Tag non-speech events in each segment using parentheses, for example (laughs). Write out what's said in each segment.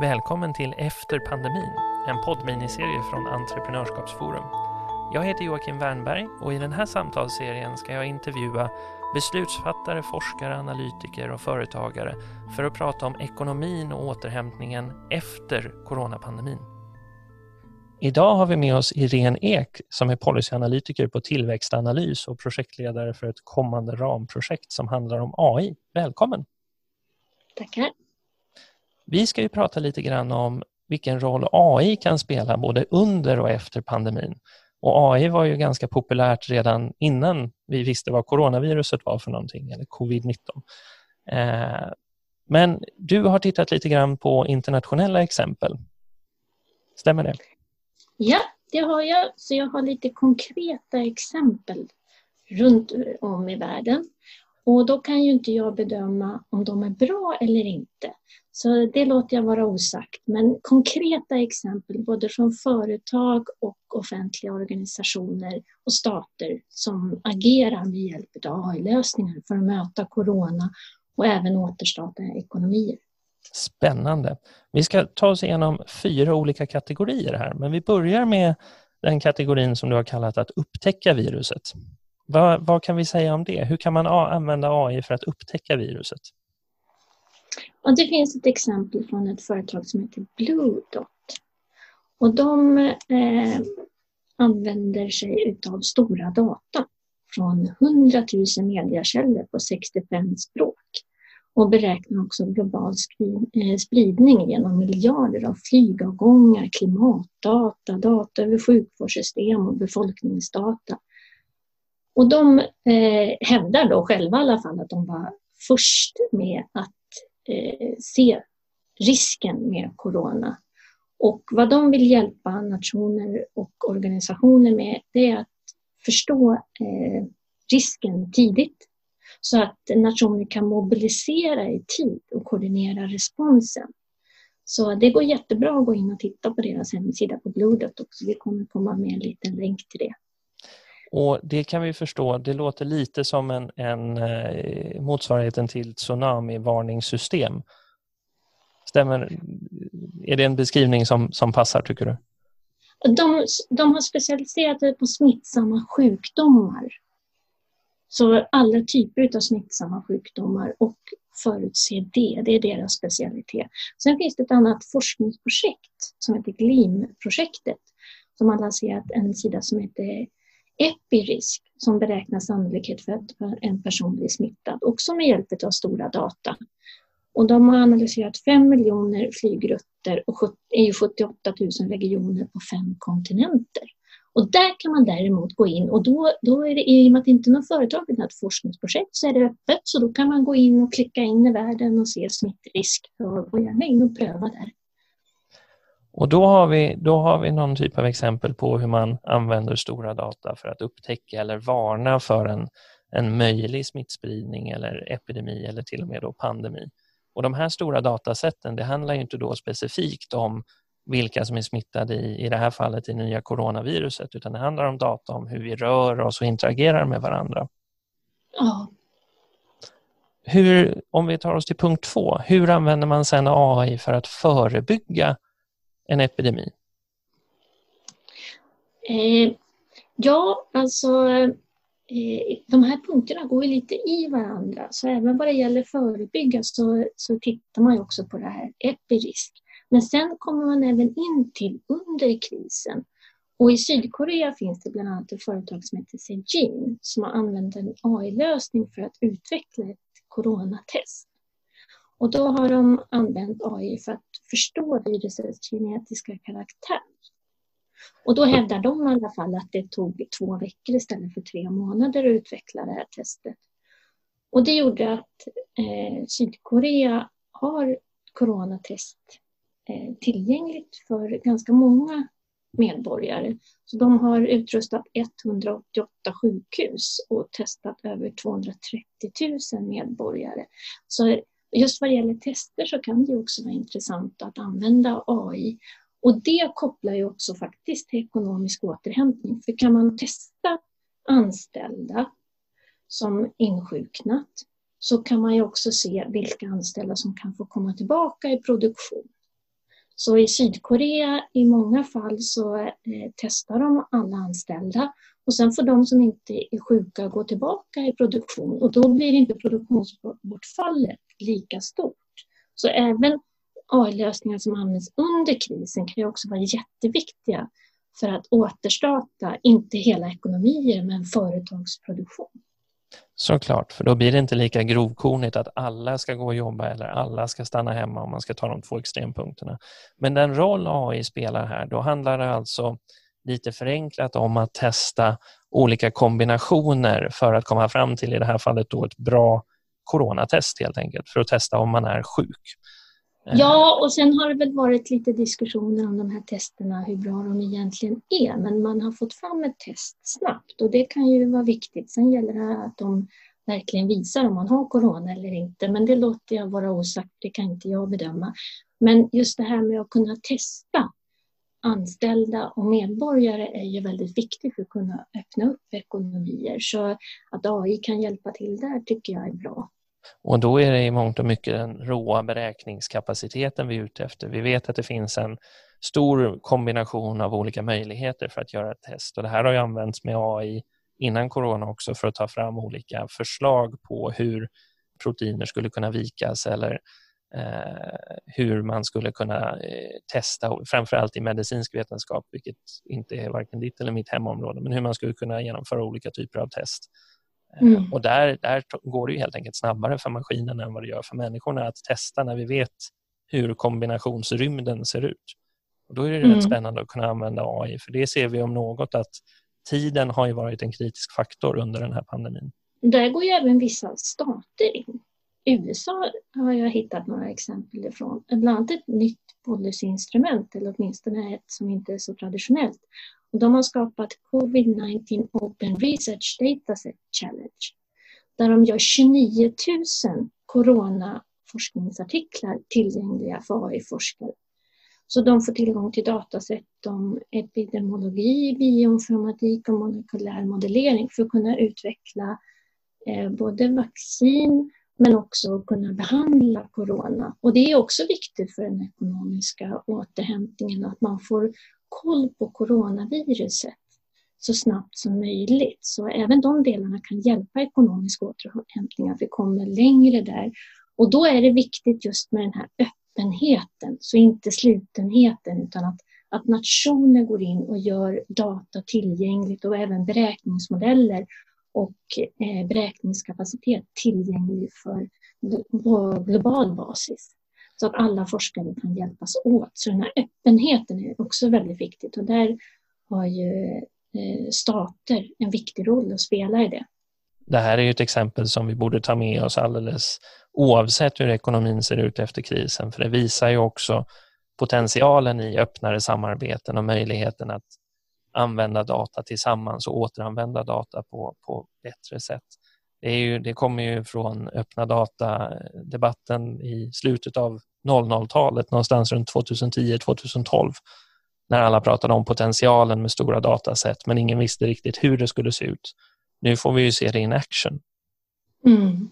Välkommen till Efter pandemin, en poddminiserie från Entreprenörskapsforum. Jag heter Joakim Wernberg och i den här samtalsserien ska jag intervjua beslutsfattare, forskare, analytiker och företagare för att prata om ekonomin och återhämtningen efter coronapandemin. Idag har vi med oss Irene Ek som är policyanalytiker på Tillväxtanalys och projektledare för ett kommande ramprojekt som handlar om AI. Välkommen! Tackar! Vi ska ju prata lite grann om vilken roll AI kan spela både under och efter pandemin. Och AI var ju ganska populärt redan innan vi visste vad coronaviruset var för någonting, eller covid-19. Eh, men du har tittat lite grann på internationella exempel. Stämmer det? Ja, det har jag. Så jag har lite konkreta exempel runt om i världen. Och då kan ju inte jag bedöma om de är bra eller inte. Så det låter jag vara osagt. Men konkreta exempel både från företag och offentliga organisationer och stater som agerar med hjälp av AI-lösningar för att möta corona och även återstarta ekonomier. Spännande. Vi ska ta oss igenom fyra olika kategorier här, men vi börjar med den kategorin som du har kallat att upptäcka viruset. Vad, vad kan vi säga om det? Hur kan man använda AI för att upptäcka viruset? Och det finns ett exempel från ett företag som heter Blue Dot. Och de eh, använder sig av stora data från 100 000 mediakällor på 65 språk och beräknar också global eh, spridning genom miljarder av flygavgångar, klimatdata, data över sjukvårdssystem och befolkningsdata. Och de eh, hävdar då själva i alla fall att de var först med att eh, se risken med corona. Och vad de vill hjälpa nationer och organisationer med det är att förstå eh, risken tidigt så att nationer kan mobilisera i tid och koordinera responsen. Så det går jättebra att gå in och titta på deras hemsida på blodet också. Vi kommer komma med en liten länk till det. Och Det kan vi förstå, det låter lite som en, en eh, motsvarigheten till tsunamivarningssystem. Stämmer, är det en beskrivning som, som passar tycker du? De, de har specialiserat sig på smittsamma sjukdomar. Så alla typer av smittsamma sjukdomar och förutse det, det är deras specialitet. Sen finns det ett annat forskningsprojekt som heter GLIM-projektet som har lanserat en sida som heter Epirisk som beräknar sannolikhet för att en person blir smittad, också med hjälp av stora data. Och de har analyserat 5 miljoner flygrutter och 78 000 regioner på fem kontinenter. Och där kan man däremot gå in och då, då är det, i och med att det inte är något företag i ett forskningsprojekt så är det öppet så då kan man gå in och klicka in i världen och se smittrisk och gå gärna in och pröva där. Och då har, vi, då har vi någon typ av exempel på hur man använder stora data för att upptäcka eller varna för en, en möjlig smittspridning eller epidemi eller till och med då pandemi. Och de här stora datasätten, det handlar ju inte då specifikt om vilka som är smittade i, i det här fallet i nya coronaviruset, utan det handlar om data om hur vi rör oss och interagerar med varandra. Ja. Hur, om vi tar oss till punkt två, hur använder man sedan AI för att förebygga en epidemi? Eh, ja, alltså eh, de här punkterna går ju lite i varandra. Så även vad det gäller förebygga så, så tittar man ju också på det här epirisk. Men sen kommer man även in till under krisen. Och i Sydkorea finns det bland annat ett företag som heter Sejin som har använt en AI-lösning för att utveckla ett coronatest. Och då har de använt AI för att förstå virusets genetiska karaktär. Och då hävdar de i alla fall att det tog två veckor istället för tre månader att utveckla det här testet. Och det gjorde att eh, Sydkorea har coronatest eh, tillgängligt för ganska många medborgare. Så de har utrustat 188 sjukhus och testat över 230 000 medborgare. Så just vad det gäller tester så kan det också vara intressant att använda AI. Och det kopplar ju också faktiskt till ekonomisk återhämtning. För kan man testa anställda som insjuknat så kan man ju också se vilka anställda som kan få komma tillbaka i produktion. Så i Sydkorea i många fall så eh, testar de alla anställda och sen får de som inte är sjuka gå tillbaka i produktion och då blir inte produktionsbortfallet lika stort. Så även AI-lösningar som används under krisen kan ju också vara jätteviktiga för att återstarta, inte hela ekonomier, men företagsproduktion. Såklart, för då blir det inte lika grovkornigt att alla ska gå och jobba eller alla ska stanna hemma om man ska ta de två extrempunkterna. Men den roll AI spelar här, då handlar det alltså lite förenklat om att testa olika kombinationer för att komma fram till, i det här fallet, då ett bra coronatest helt enkelt, för att testa om man är sjuk. Ja, och sen har det väl varit lite diskussioner om de här testerna, hur bra de egentligen är. Men man har fått fram ett test snabbt och det kan ju vara viktigt. Sen gäller det att de verkligen visar om man har corona eller inte. Men det låter jag vara osagt, det kan inte jag bedöma. Men just det här med att kunna testa anställda och medborgare är ju väldigt viktigt för att kunna öppna upp ekonomier. Så att AI kan hjälpa till där tycker jag är bra. Och då är det i mångt och mycket den råa beräkningskapaciteten vi är ute efter. Vi vet att det finns en stor kombination av olika möjligheter för att göra ett test och det här har ju använts med AI innan corona också för att ta fram olika förslag på hur proteiner skulle kunna vikas eller hur man skulle kunna eh, testa, framförallt i medicinsk vetenskap, vilket inte är varken ditt eller mitt hemområde, men hur man skulle kunna genomföra olika typer av test Eh, mm. Och där, där går det helt enkelt snabbare för maskinen än vad det gör för människorna att testa när vi vet hur kombinationsrymden ser ut. Och då är det mm. rätt spännande att kunna använda AI, för det ser vi om något att tiden har ju varit en kritisk faktor under den här pandemin. Där går ju även vissa stater in. USA har jag hittat några exempel ifrån, bland annat ett nytt policyinstrument, eller åtminstone ett som inte är så traditionellt. De har skapat Covid-19 Open Research Dataset Challenge där de gör 29 000 coronaforskningsartiklar tillgängliga för AI-forskare. Så de får tillgång till dataset om epidemiologi, bioinformatik och molekylär modellering för att kunna utveckla eh, både vaccin men också kunna behandla corona. Och det är också viktigt för den ekonomiska återhämtningen att man får koll på coronaviruset så snabbt som möjligt. Så även de delarna kan hjälpa ekonomisk återhämtning, att vi kommer längre där. Och då är det viktigt just med den här öppenheten, så inte slutenheten, utan att, att nationer går in och gör data tillgängligt och även beräkningsmodeller och eh, beräkningskapacitet tillgänglig för på global basis så att alla forskare kan hjälpas åt. Så den här öppenheten är också väldigt viktigt och där har ju eh, stater en viktig roll att spela i det. Det här är ju ett exempel som vi borde ta med oss alldeles oavsett hur ekonomin ser ut efter krisen, för det visar ju också potentialen i öppnare samarbeten och möjligheten att använda data tillsammans och återanvända data på, på bättre sätt. Det, ju, det kommer ju från öppna data-debatten i slutet av 00-talet, någonstans runt 2010-2012, när alla pratade om potentialen med stora dataset, men ingen visste riktigt hur det skulle se ut. Nu får vi ju se det in action. Mm.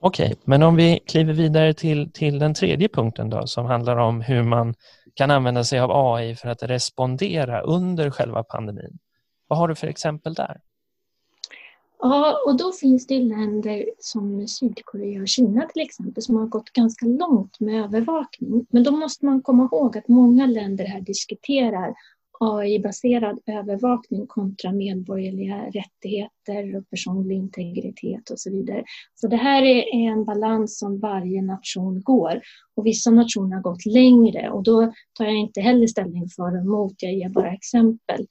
Okej, okay, men om vi kliver vidare till, till den tredje punkten då, som handlar om hur man kan använda sig av AI för att respondera under själva pandemin. Vad har du för exempel där? Ja, och då finns det länder som Sydkorea och Kina till exempel som har gått ganska långt med övervakning. Men då måste man komma ihåg att många länder här diskuterar AI-baserad övervakning kontra medborgerliga rättigheter och personlig integritet och så vidare. Så det här är en balans som varje nation går och vissa nationer har gått längre och då tar jag inte heller ställning för och emot, jag ger bara exempel.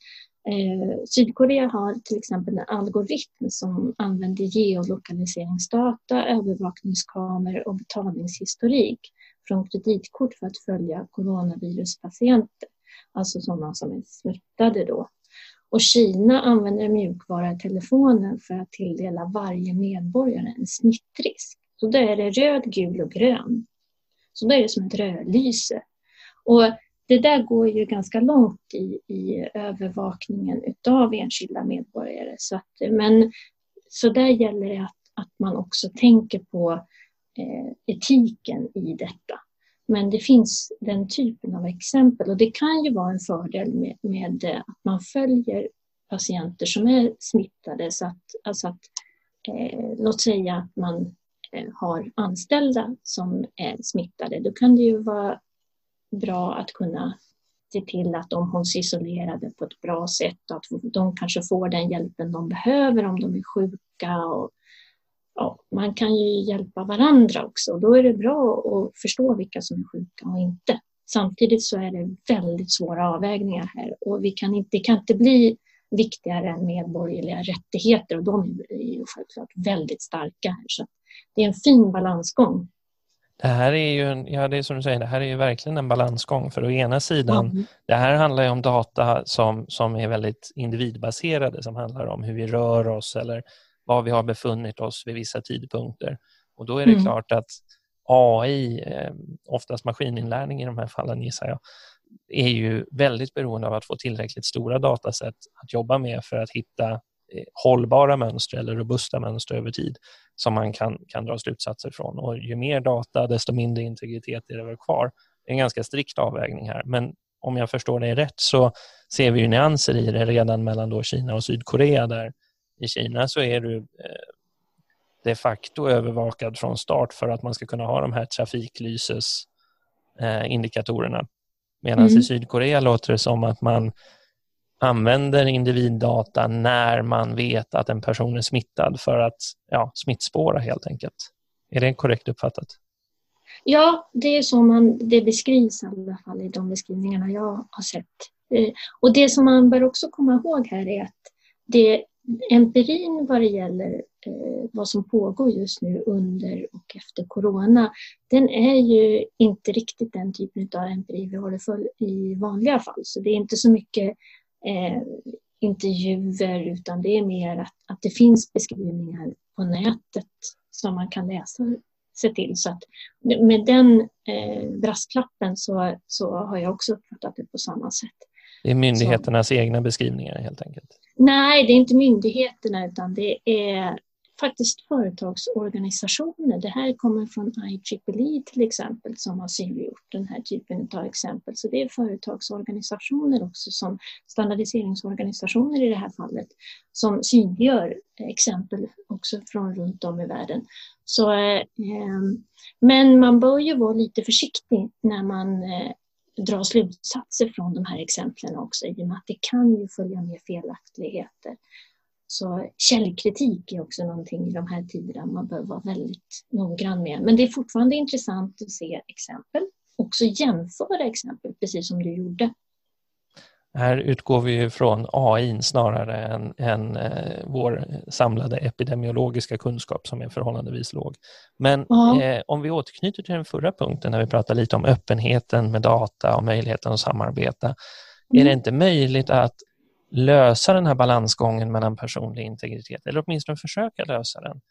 Eh, Sydkorea har till exempel en algoritm som använder geolokaliseringsdata, övervakningskameror och betalningshistorik från kreditkort för att följa coronaviruspatienter, alltså sådana som är smittade då. Och Kina använder mjukvara-telefonen för att tilldela varje medborgare en smittrisk. Så då är det röd, gul och grön. Så då är det som ett rödlyse. Och det där går ju ganska långt i, i övervakningen av enskilda medborgare. Så, att, men, så där gäller det att, att man också tänker på eh, etiken i detta. Men det finns den typen av exempel och det kan ju vara en fördel med, med eh, att man följer patienter som är smittade. Så att, alltså att, eh, låt säga att man eh, har anställda som är smittade. Då kan det ju vara bra att kunna se till att de hålls isolerade på ett bra sätt och att de kanske får den hjälpen de behöver om de är sjuka. Och, ja, man kan ju hjälpa varandra också. Då är det bra att förstå vilka som är sjuka och inte. Samtidigt så är det väldigt svåra avvägningar här och vi kan inte, det kan inte bli viktigare än medborgerliga rättigheter och de är ju självklart väldigt starka här. Så det är en fin balansgång. Det här är ju, en, ja det är som du säger, det här är ju verkligen en balansgång. För å ena sidan, mm. det här handlar ju om data som, som är väldigt individbaserade, som handlar om hur vi rör oss eller var vi har befunnit oss vid vissa tidpunkter. Och då är det mm. klart att AI, eh, oftast maskininlärning i de här fallen gissar jag, är ju väldigt beroende av att få tillräckligt stora datasätt att jobba med för att hitta eh, hållbara mönster eller robusta mönster över tid som man kan, kan dra slutsatser från. Och ju mer data, desto mindre integritet är det väl kvar. Det är en ganska strikt avvägning här, men om jag förstår dig rätt så ser vi ju nyanser i det redan mellan då Kina och Sydkorea där i Kina så är du eh, de facto övervakad från start för att man ska kunna ha de här trafiklysesindikatorerna. Eh, Medan mm. i Sydkorea låter det som att man använder individdata när man vet att en person är smittad för att ja, smittspåra helt enkelt. Är det korrekt uppfattat? Ja, det är så man, det beskrivs i alla fall i de beskrivningarna jag har sett. Eh, och det som man bör också komma ihåg här är att det, empirin vad det gäller eh, vad som pågår just nu under och efter corona, den är ju inte riktigt den typen av empiri vi håller för i vanliga fall. Så det är inte så mycket eh, intervjuer utan det är mer att, att det finns beskrivningar på nätet som man kan läsa sig till. Så att med den eh, brasklappen så, så har jag också uppfattat det på samma sätt. Det är myndigheternas så. egna beskrivningar helt enkelt? Nej, det är inte myndigheterna utan det är faktiskt företagsorganisationer. Det här kommer från IEEE till exempel som har synliggjort den här typen av exempel. Så det är företagsorganisationer också som standardiseringsorganisationer i det här fallet som synliggör exempel också från runt om i världen. Så, eh, men man bör ju vara lite försiktig när man eh, dra slutsatser från de här exemplen också i och med att det kan ju följa med felaktigheter. Så källkritik är också någonting i de här tiderna man behöver vara väldigt noggrann med. Men det är fortfarande intressant att se exempel, också jämföra exempel, precis som du gjorde. Här utgår vi från AI snarare än, än eh, vår samlade epidemiologiska kunskap som är förhållandevis låg. Men eh, om vi återknyter till den förra punkten när vi pratade lite om öppenheten med data och möjligheten att samarbeta. Mm. Är det mm. inte möjligt att lösa den här balansgången mellan personlig integritet, eller åtminstone försöka lösa den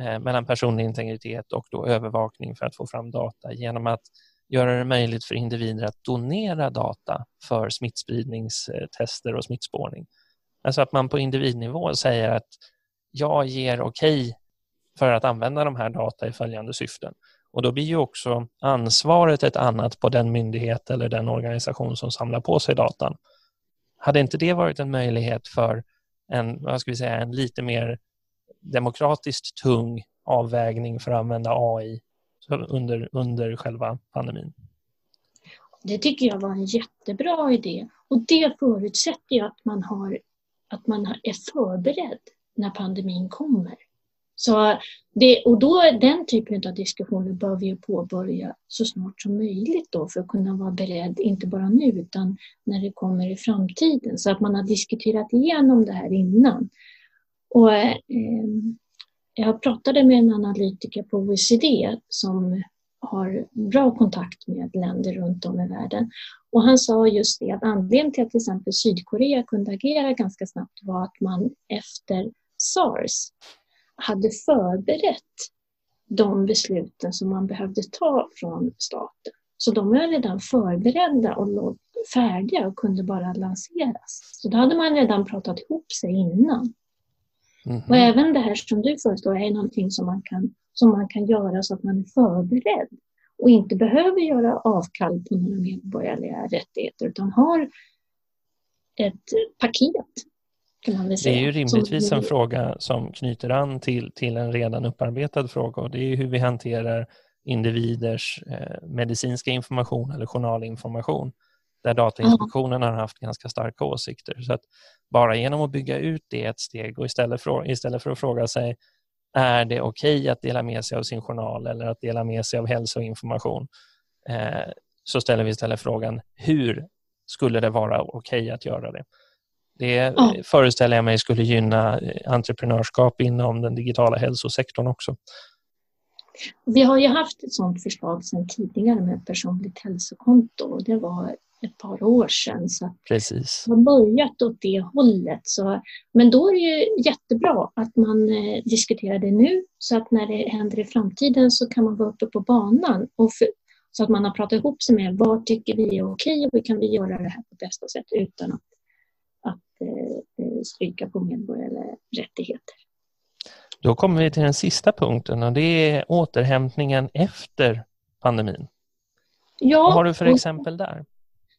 eh, mellan personlig integritet och då övervakning för att få fram data genom att göra det möjligt för individer att donera data för smittspridningstester och smittspårning. Alltså att man på individnivå säger att jag ger okej okay för att använda de här data i följande syften. Och då blir ju också ansvaret ett annat på den myndighet eller den organisation som samlar på sig datan. Hade inte det varit en möjlighet för en, vad ska vi säga, en lite mer demokratiskt tung avvägning för att använda AI under, under själva pandemin? Det tycker jag var en jättebra idé och det förutsätter ju att man, har, att man är förberedd när pandemin kommer. Så det, och då, den typen av diskussioner bör vi ju påbörja så snart som möjligt då för att kunna vara beredd, inte bara nu utan när det kommer i framtiden. Så att man har diskuterat igenom det här innan. Och, eh, jag pratade med en analytiker på OECD som har bra kontakt med länder runt om i världen. Och han sa just det att anledningen till att till exempel Sydkorea kunde agera ganska snabbt var att man efter sars hade förberett de besluten som man behövde ta från staten. Så de var redan förberedda och låg färdiga och kunde bara lanseras. Så då hade man redan pratat ihop sig innan. Mm. Och även det här som du föreslår är någonting som man, kan, som man kan göra så att man är förberedd. och inte behöver göra avkall på några medborgerliga rättigheter utan har ett paket. Kan man väl säga, det är ju rimligtvis en fråga som knyter an till, till en redan upparbetad fråga och det är hur vi hanterar individers eh, medicinska information eller journalinformation där Datainspektionen har haft ganska starka åsikter. Så att bara genom att bygga ut det ett steg och istället för, istället för att fråga sig är det okej okay att dela med sig av sin journal eller att dela med sig av hälsoinformation eh, så ställer vi istället frågan hur skulle det vara okej okay att göra det? Det ja. föreställer jag mig skulle gynna eh, entreprenörskap inom den digitala hälsosektorn också. Vi har ju haft ett sådant förslag sedan tidigare med personligt hälsokonto det var ett par år sedan. Så Precis. Det har börjat åt det hållet. Så, men då är det ju jättebra att man eh, diskuterar det nu så att när det händer i framtiden så kan man vara uppe på banan och för, så att man har pratat ihop sig med vad tycker vi är okej och hur kan vi göra det här på bästa sätt utan att, att eh, eh stryka på medborgerliga rättigheter. Då kommer vi till den sista punkten och det är återhämtningen efter pandemin. Ja, Vad har du för exempel där?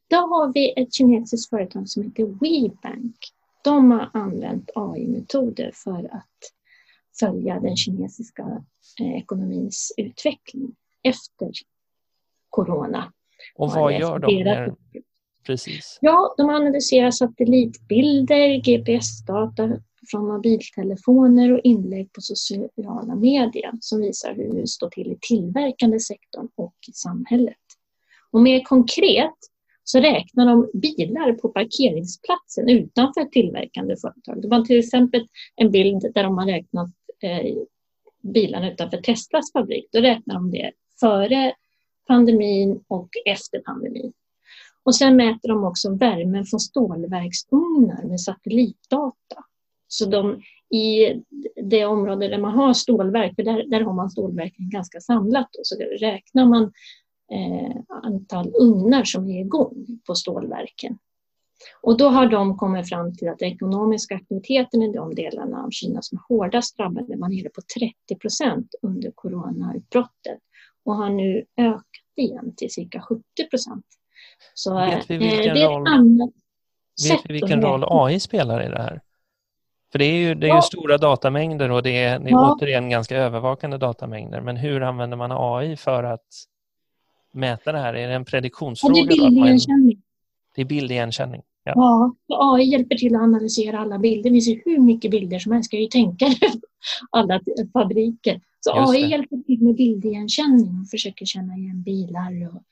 Då har vi ett kinesiskt företag som heter WeBank. De har använt AI-metoder för att följa den kinesiska eh, ekonomins utveckling efter corona. Och vad gör de? Mer? Precis. Ja, de analyserar satellitbilder, GPS-data från mobiltelefoner och inlägg på sociala medier som visar hur det står till i tillverkande sektorn och i samhället. Och mer konkret så räknar de bilar på parkeringsplatsen utanför ett tillverkande företag. Det var till exempel en bild där de har räknat eh, bilarna utanför Teslas fabrik. Då räknar de det före pandemin och efter pandemin. Och sen mäter de också värmen från stålverksugnar med satellitdata. Så de, i det område där man har stålverk, för där, där har man stålverken ganska samlat, då, så räknar man antal ugnar som är igång på stålverken. Och då har de kommit fram till att den ekonomiska aktiviteten i de delarna av Kina som är hårdast drabbade var nere på 30 procent under coronautbrottet och har nu ökat igen till cirka 70 procent. Så vet vi eh, vilken, det är roll, annat vet vi vilken roll AI spelar i det här? För det är ju, det är ju stora datamängder och det är, det är ja. återigen ganska övervakande datamängder. Men hur använder man AI för att mäta det här? Är det en prediktionsfråga? Ja, det är bildigenkänning. Det är bildigenkänning. Ja. ja, AI hjälper till att analysera alla bilder. Vi ser hur mycket bilder som helst, ska ju tänka (laughs) alla fabriker. Så AI hjälper till med bildigenkänning och försöker känna igen bilar. Och,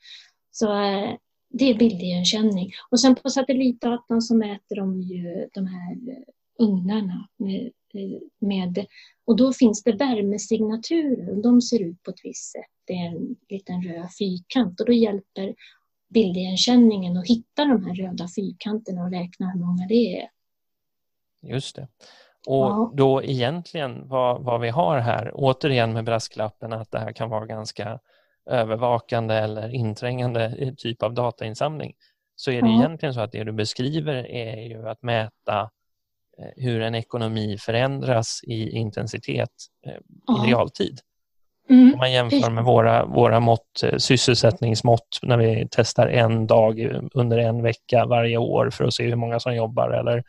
så eh, det är bildigenkänning. Och sen på satellitdatan så mäter de ju de här ugnarna med, med, och då finns det värmesignaturer och de ser ut på ett visst sätt. Det är en liten röd fyrkant och då hjälper bildigenkänningen att hitta de här röda fyrkanterna och räkna hur många det är. Just det. Och ja. då egentligen vad, vad vi har här, återigen med brasklappen att det här kan vara ganska övervakande eller inträngande typ av datainsamling, så är det ja. egentligen så att det du beskriver är ju att mäta Eh, hur en ekonomi förändras i intensitet eh, i realtid. Mm. Om man jämför med våra, våra mått, eh, sysselsättningsmått när vi testar en dag under en vecka varje år för att se hur många som jobbar eller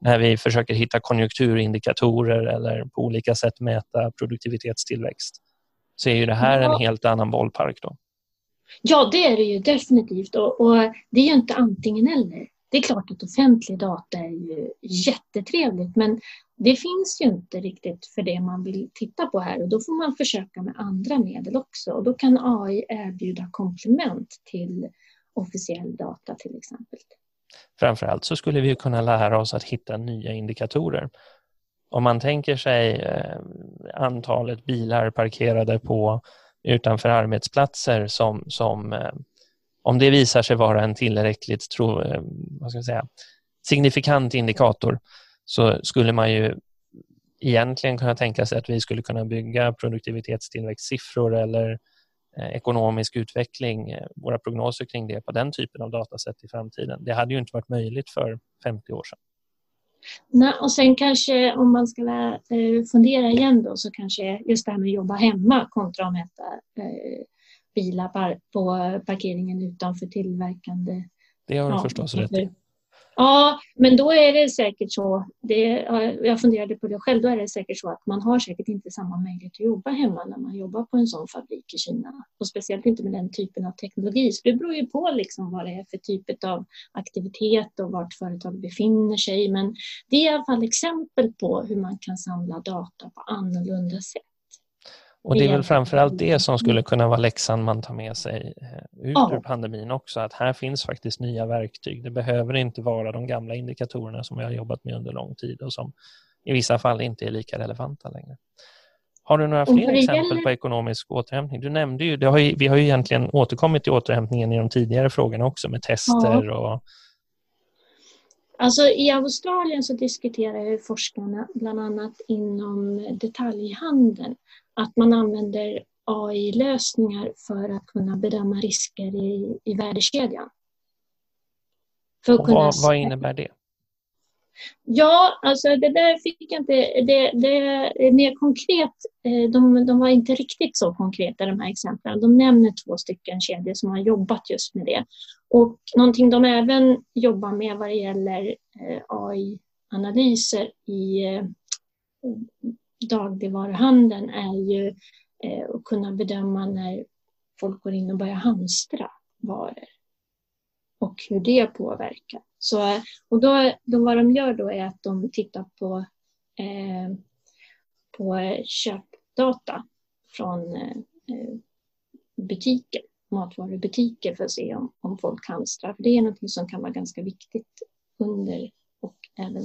när vi försöker hitta konjunkturindikatorer eller på olika sätt mäta produktivitetstillväxt så är ju det här en helt annan bollpark. Då. Ja, det är det ju definitivt och, och det är ju inte antingen eller. Det är klart att offentlig data är ju jättetrevligt men det finns ju inte riktigt för det man vill titta på här och då får man försöka med andra medel också och då kan AI erbjuda komplement till officiell data till exempel. Framförallt så skulle vi kunna lära oss att hitta nya indikatorer. Om man tänker sig eh, antalet bilar parkerade på utanför arbetsplatser som, som eh, om det visar sig vara en tillräckligt tro, eh, vad ska jag säga, signifikant indikator så skulle man ju egentligen kunna tänka sig att vi skulle kunna bygga produktivitetstillväxtsiffror eller eh, ekonomisk utveckling, eh, våra prognoser kring det på den typen av datasätt i framtiden. Det hade ju inte varit möjligt för 50 år sedan. Nej, och sen kanske om man ska fundera igen då så kanske just det här med att jobba hemma kontra att mäta bilar på parkeringen utanför tillverkande. Det har du ja, förstås rätt i. Ja, men då är det säkert så. Det, jag funderade på det själv. Då är det säkert så att man har säkert inte samma möjlighet att jobba hemma när man jobbar på en sån fabrik i Kina. Och speciellt inte med den typen av teknologi. Så det beror ju på liksom vad det är för typ av aktivitet och vart företag befinner sig. Men det är i alla fall exempel på hur man kan samla data på annorlunda sätt. Och det är väl framförallt det som skulle kunna vara läxan man tar med sig eh, ut ja. ur pandemin också, att här finns faktiskt nya verktyg. Det behöver inte vara de gamla indikatorerna som vi har jobbat med under lång tid och som i vissa fall inte är lika relevanta längre. Har du några fler exempel på ekonomisk återhämtning? Du nämnde ju, har ju, vi har ju egentligen återkommit till återhämtningen i de tidigare frågorna också med tester ja. och Alltså i Australien så diskuterar forskarna bland annat inom detaljhandeln att man använder AI-lösningar för att kunna bedöma risker i, i värdekedjan. Vad, vad innebär det? Ja, alltså det där fick jag inte... Det, det är mer konkret. Eh, de, de var inte riktigt så konkreta de här exemplen. De nämner två stycken kedjor som har jobbat just med det. Och någonting de även jobbar med vad det gäller eh, AI-analyser i eh, dagligvaruhandeln är ju eh, att kunna bedöma när folk går in och börjar hamstra varor och hur det påverkar. Så, och då, då vad de gör då är att de tittar på, eh, på köpdata från eh, butiker, matvarubutiker för att se om, om folk hamstrar. För det är något som kan vara ganska viktigt under och även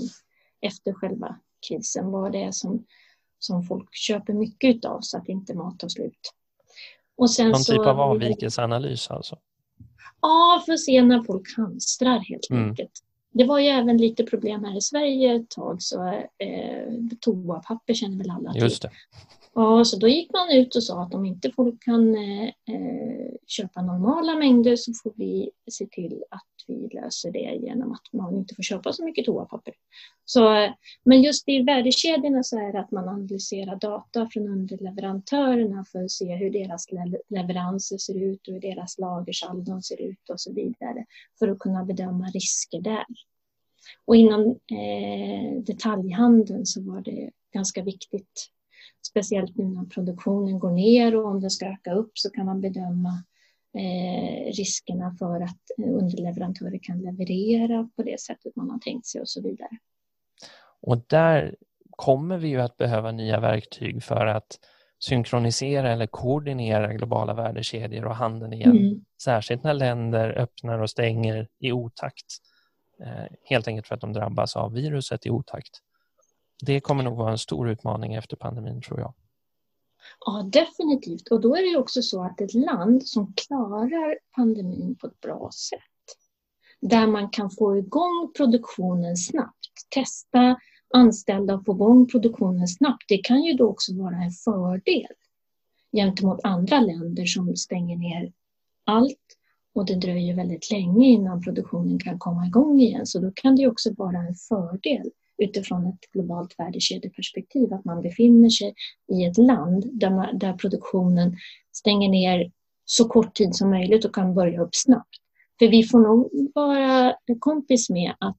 efter själva krisen. Vad det är som, som folk köper mycket av så att inte mat tar slut. Och sen Någon så, typ av avvikelseanalys alltså? Ja, för att se när folk hamstrar helt mm. enkelt. Det var ju även lite problem här i Sverige ett tag, så eh, toapapper känner väl alla till. Just det. Ja, så då gick man ut och sa att om inte folk kan eh, eh, köpa normala mängder så får vi se till att vi löser det genom att man inte får köpa så mycket toapapper. Så, eh, men just i värdekedjorna så är det att man analyserar data från underleverantörerna för att se hur deras leveranser ser ut och hur deras lagersaldon ser ut och så vidare för att kunna bedöma risker där. Och inom eh, detaljhandeln så var det ganska viktigt speciellt nu när produktionen går ner och om den ska öka upp så kan man bedöma eh, riskerna för att underleverantörer kan leverera på det sättet man har tänkt sig och så vidare. Och där kommer vi ju att behöva nya verktyg för att synkronisera eller koordinera globala värdekedjor och handeln igen. Mm. Särskilt när länder öppnar och stänger i otakt. Eh, helt enkelt för att de drabbas av viruset i otakt. Det kommer nog vara en stor utmaning efter pandemin tror jag. Ja, definitivt. Och då är det också så att ett land som klarar pandemin på ett bra sätt, där man kan få igång produktionen snabbt, testa anställda och få igång produktionen snabbt, det kan ju då också vara en fördel gentemot andra länder som stänger ner allt och det dröjer väldigt länge innan produktionen kan komma igång igen. Så då kan det också vara en fördel utifrån ett globalt värdekedjeperspektiv, att man befinner sig i ett land där, man, där produktionen stänger ner så kort tid som möjligt och kan börja upp snabbt. För vi får nog vara kompis med att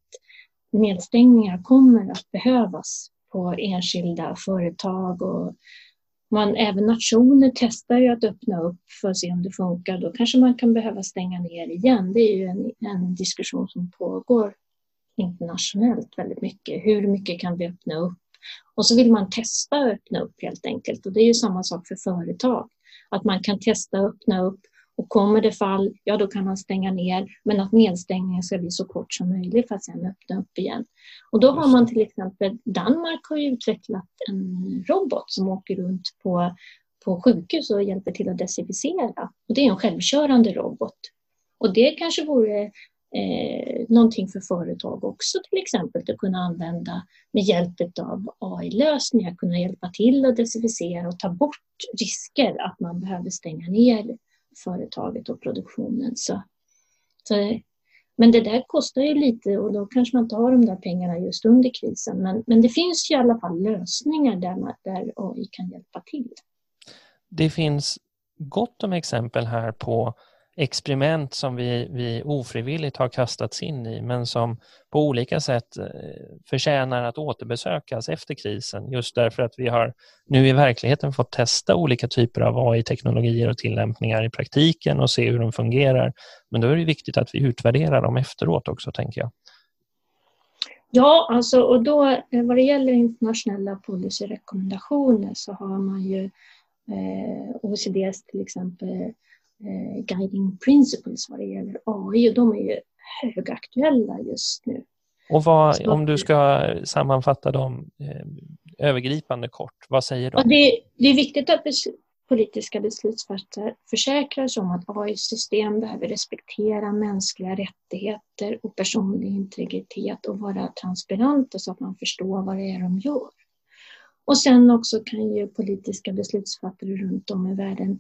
nedstängningar kommer att behövas på enskilda företag och man, även nationer testar ju att öppna upp för att se om det funkar. Då kanske man kan behöva stänga ner igen. Det är ju en, en diskussion som pågår internationellt väldigt mycket. Hur mycket kan vi öppna upp? Och så vill man testa att öppna upp helt enkelt. Och det är ju samma sak för företag. Att man kan testa att öppna upp och kommer det fall, ja då kan man stänga ner. Men att nedstängningen ska bli så kort som möjligt för att sedan öppna upp igen. Och då har man till exempel, Danmark har ju utvecklat en robot som åker runt på, på sjukhus och hjälper till att desinficera. Och det är en självkörande robot. Och det kanske vore eh, någonting för företag också till exempel att kunna använda med hjälp av AI-lösningar, kunna hjälpa till att desinficera och ta bort risker att man behöver stänga ner företaget och produktionen. Så, så, men det där kostar ju lite och då kanske man inte har de där pengarna just under krisen. Men, men det finns ju i alla fall lösningar där, man, där AI kan hjälpa till. Det finns gott om exempel här på experiment som vi, vi ofrivilligt har kastats in i men som på olika sätt eh, förtjänar att återbesökas efter krisen just därför att vi har nu i verkligheten fått testa olika typer av AI-teknologier och tillämpningar i praktiken och se hur de fungerar. Men då är det viktigt att vi utvärderar dem efteråt också, tänker jag. Ja, alltså, och då eh, vad det gäller internationella policyrekommendationer så har man ju eh, OECDs till exempel eh, guiding principles vad det gäller AI och de är ju högaktuella just nu. Och vad, om du ska sammanfatta dem eh, övergripande kort, vad säger de? Det, det, är viktigt att politiska beslutsfattare försäkrar sig om att AI-system behöver respektera mänskliga rättigheter och personlig integritet och vara transparenta så att man förstår vad det är de gör. Och sen också kan ju politiska beslutsfattare runt om i världen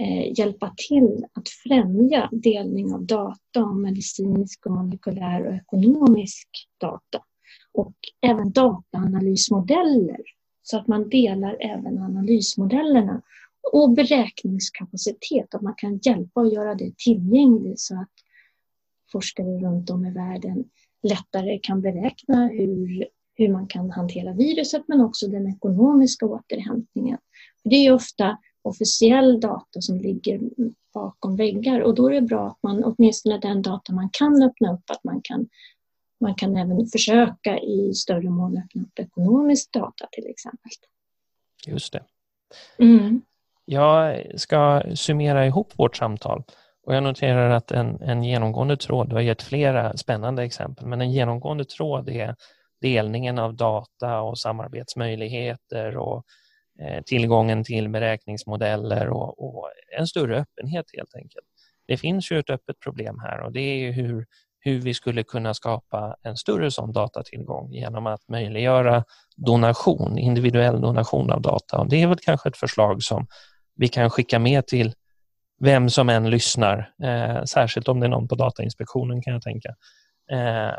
eh, hjälpa till att främja delning av data om medicinsk, och molekylär och ekonomisk data. Och även dataanalysmodeller så att man delar även analysmodellerna och beräkningskapacitet, att man kan hjälpa och göra det tillgängligt så att forskare runt om i världen lättare kan beräkna hur, hur man kan hantera viruset men också den ekonomiska återhämtningen. Det är ofta officiell data som ligger bakom väggar och då är det bra att man åtminstone den data man kan öppna upp, att man kan, man kan även försöka i större mån öppna upp ekonomisk data till exempel. Just det. Mm. Jag ska summera ihop vårt samtal och jag noterar att en, en genomgående tråd, du har gett flera spännande exempel, men en genomgående tråd är delningen av data och samarbetsmöjligheter och Eh, tillgången till beräkningsmodeller och, och, en större öppenhet helt enkelt. Det finns ju ett öppet problem här och det är hur, hur vi skulle kunna skapa en större sån datatillgång genom att möjliggöra donation, individuell donation av data. Och det är väl kanske ett förslag som vi kan skicka med till vem som än lyssnar, eh, särskilt om det är någon på Datainspektionen kan jag tänka, eh,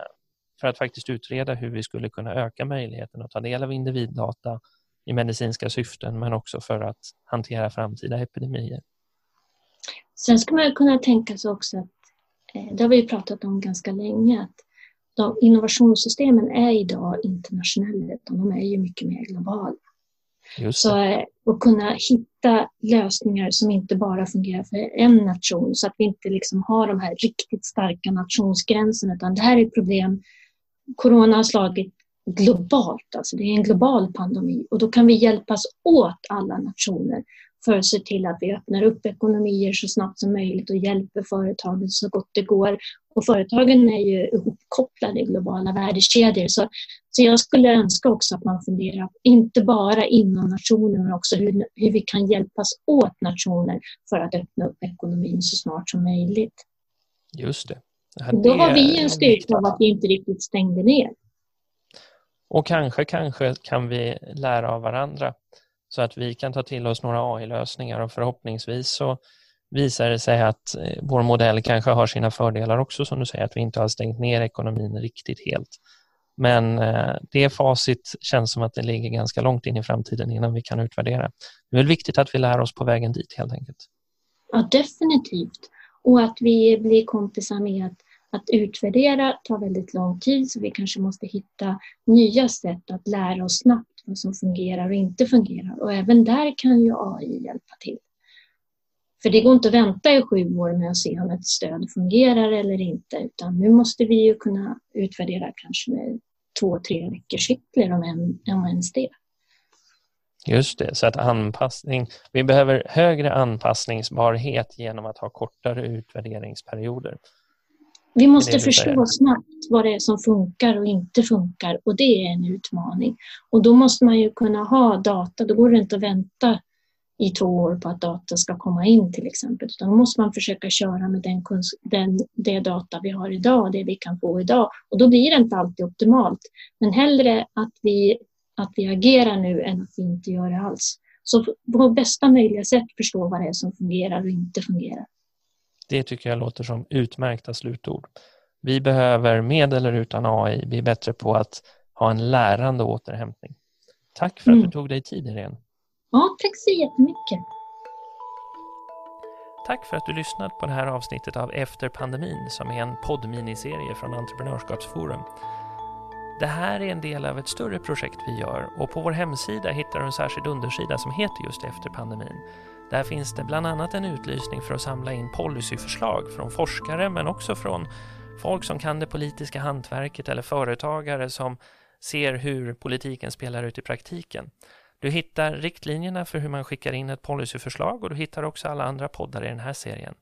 för att faktiskt utreda hur vi skulle kunna öka möjligheten att ta del av individdata i medicinska syften men också för att hantera framtida epidemier. Sen ska man kunna tänka sig också att, eh, det har vi pratat om ganska länge, att de innovationssystemen är idag internationella, de är ju mycket mer globala. Så eh, att kunna hitta lösningar som inte bara fungerar för en nation så att vi inte liksom har de här riktigt starka nationsgränserna utan det här är ett problem. Corona har slagit globalt, alltså det är en global pandemi och då kan vi hjälpas åt alla nationer för att se till att vi öppnar upp ekonomier så snabbt som möjligt och hjälper företagen så gott det går. Och företagen är ju ihopkopplade i globala värdekedjor. Så, så jag skulle önska också att man funderar, inte bara inom nationen, men också hur, hur vi kan hjälpas åt nationer för att öppna upp ekonomin så snart som möjligt. Just det. det Då har vi en styrka av att vi inte riktigt stängde ner. Och kanske, kanske kan vi lära av varandra så att vi kan ta till oss några AI-lösningar och förhoppningsvis så visar det sig att eh, vår modell kanske har sina fördelar också som du säger, att vi inte har stängt ner ekonomin riktigt helt. Men eh, det facit känns som att det ligger ganska långt in i framtiden innan vi kan utvärdera. Det är väl viktigt att vi lär oss på vägen dit helt enkelt. Ja, definitivt. Och att vi blir kompisar med att utvärdera tar väldigt lång tid så vi kanske måste hitta nya sätt att lära oss snabbt vad som fungerar och inte fungerar. Och även där kan ju AI hjälpa till. För det går inte att vänta i sju år med att se om ett stöd fungerar eller inte, utan nu måste vi ju kunna utvärdera kanske med två, tre veckors cykler om, en, om ens det. Just det, så att anpassning, vi behöver högre anpassningsbarhet genom att ha kortare utvärderingsperioder. Vi måste förstå snabbt vad det är som funkar och inte funkar och det är en utmaning. Och då måste man ju kunna ha data, då går det inte att vänta i två år på att data ska komma in till exempel. Utan då måste man försöka köra med den, den, det data vi har idag, det vi kan få idag. Och då blir det inte alltid optimalt. Men hellre att vi, att vi agerar nu än att vi inte gör det alls. Så på bästa möjliga sätt förstå vad det är som fungerar och inte fungerar. Det tycker jag låter som utmärkta slutord. Vi behöver med eller utan AI bli bättre på att ha en lärande återhämtning. Tack för att mm. du tog dig tid Irene. Ja, tack så jättemycket. tack för att du lyssnat på det här avsnittet av Efter pandemin som är en poddminiserie från Entreprenörskapsforum. Det här är en del av ett större projekt vi gör och på vår hemsida hittar du en särskild undersida som heter just Efter pandemin. Där finns det bland annat en utlysning för att samla in policyförslag från forskare men också från folk som kan det politiska hantverket eller företagare som ser hur politiken spelar ut i praktiken. Du hittar riktlinjerna för hur man skickar in ett policyförslag och du hittar också alla andra poddar i den här serien.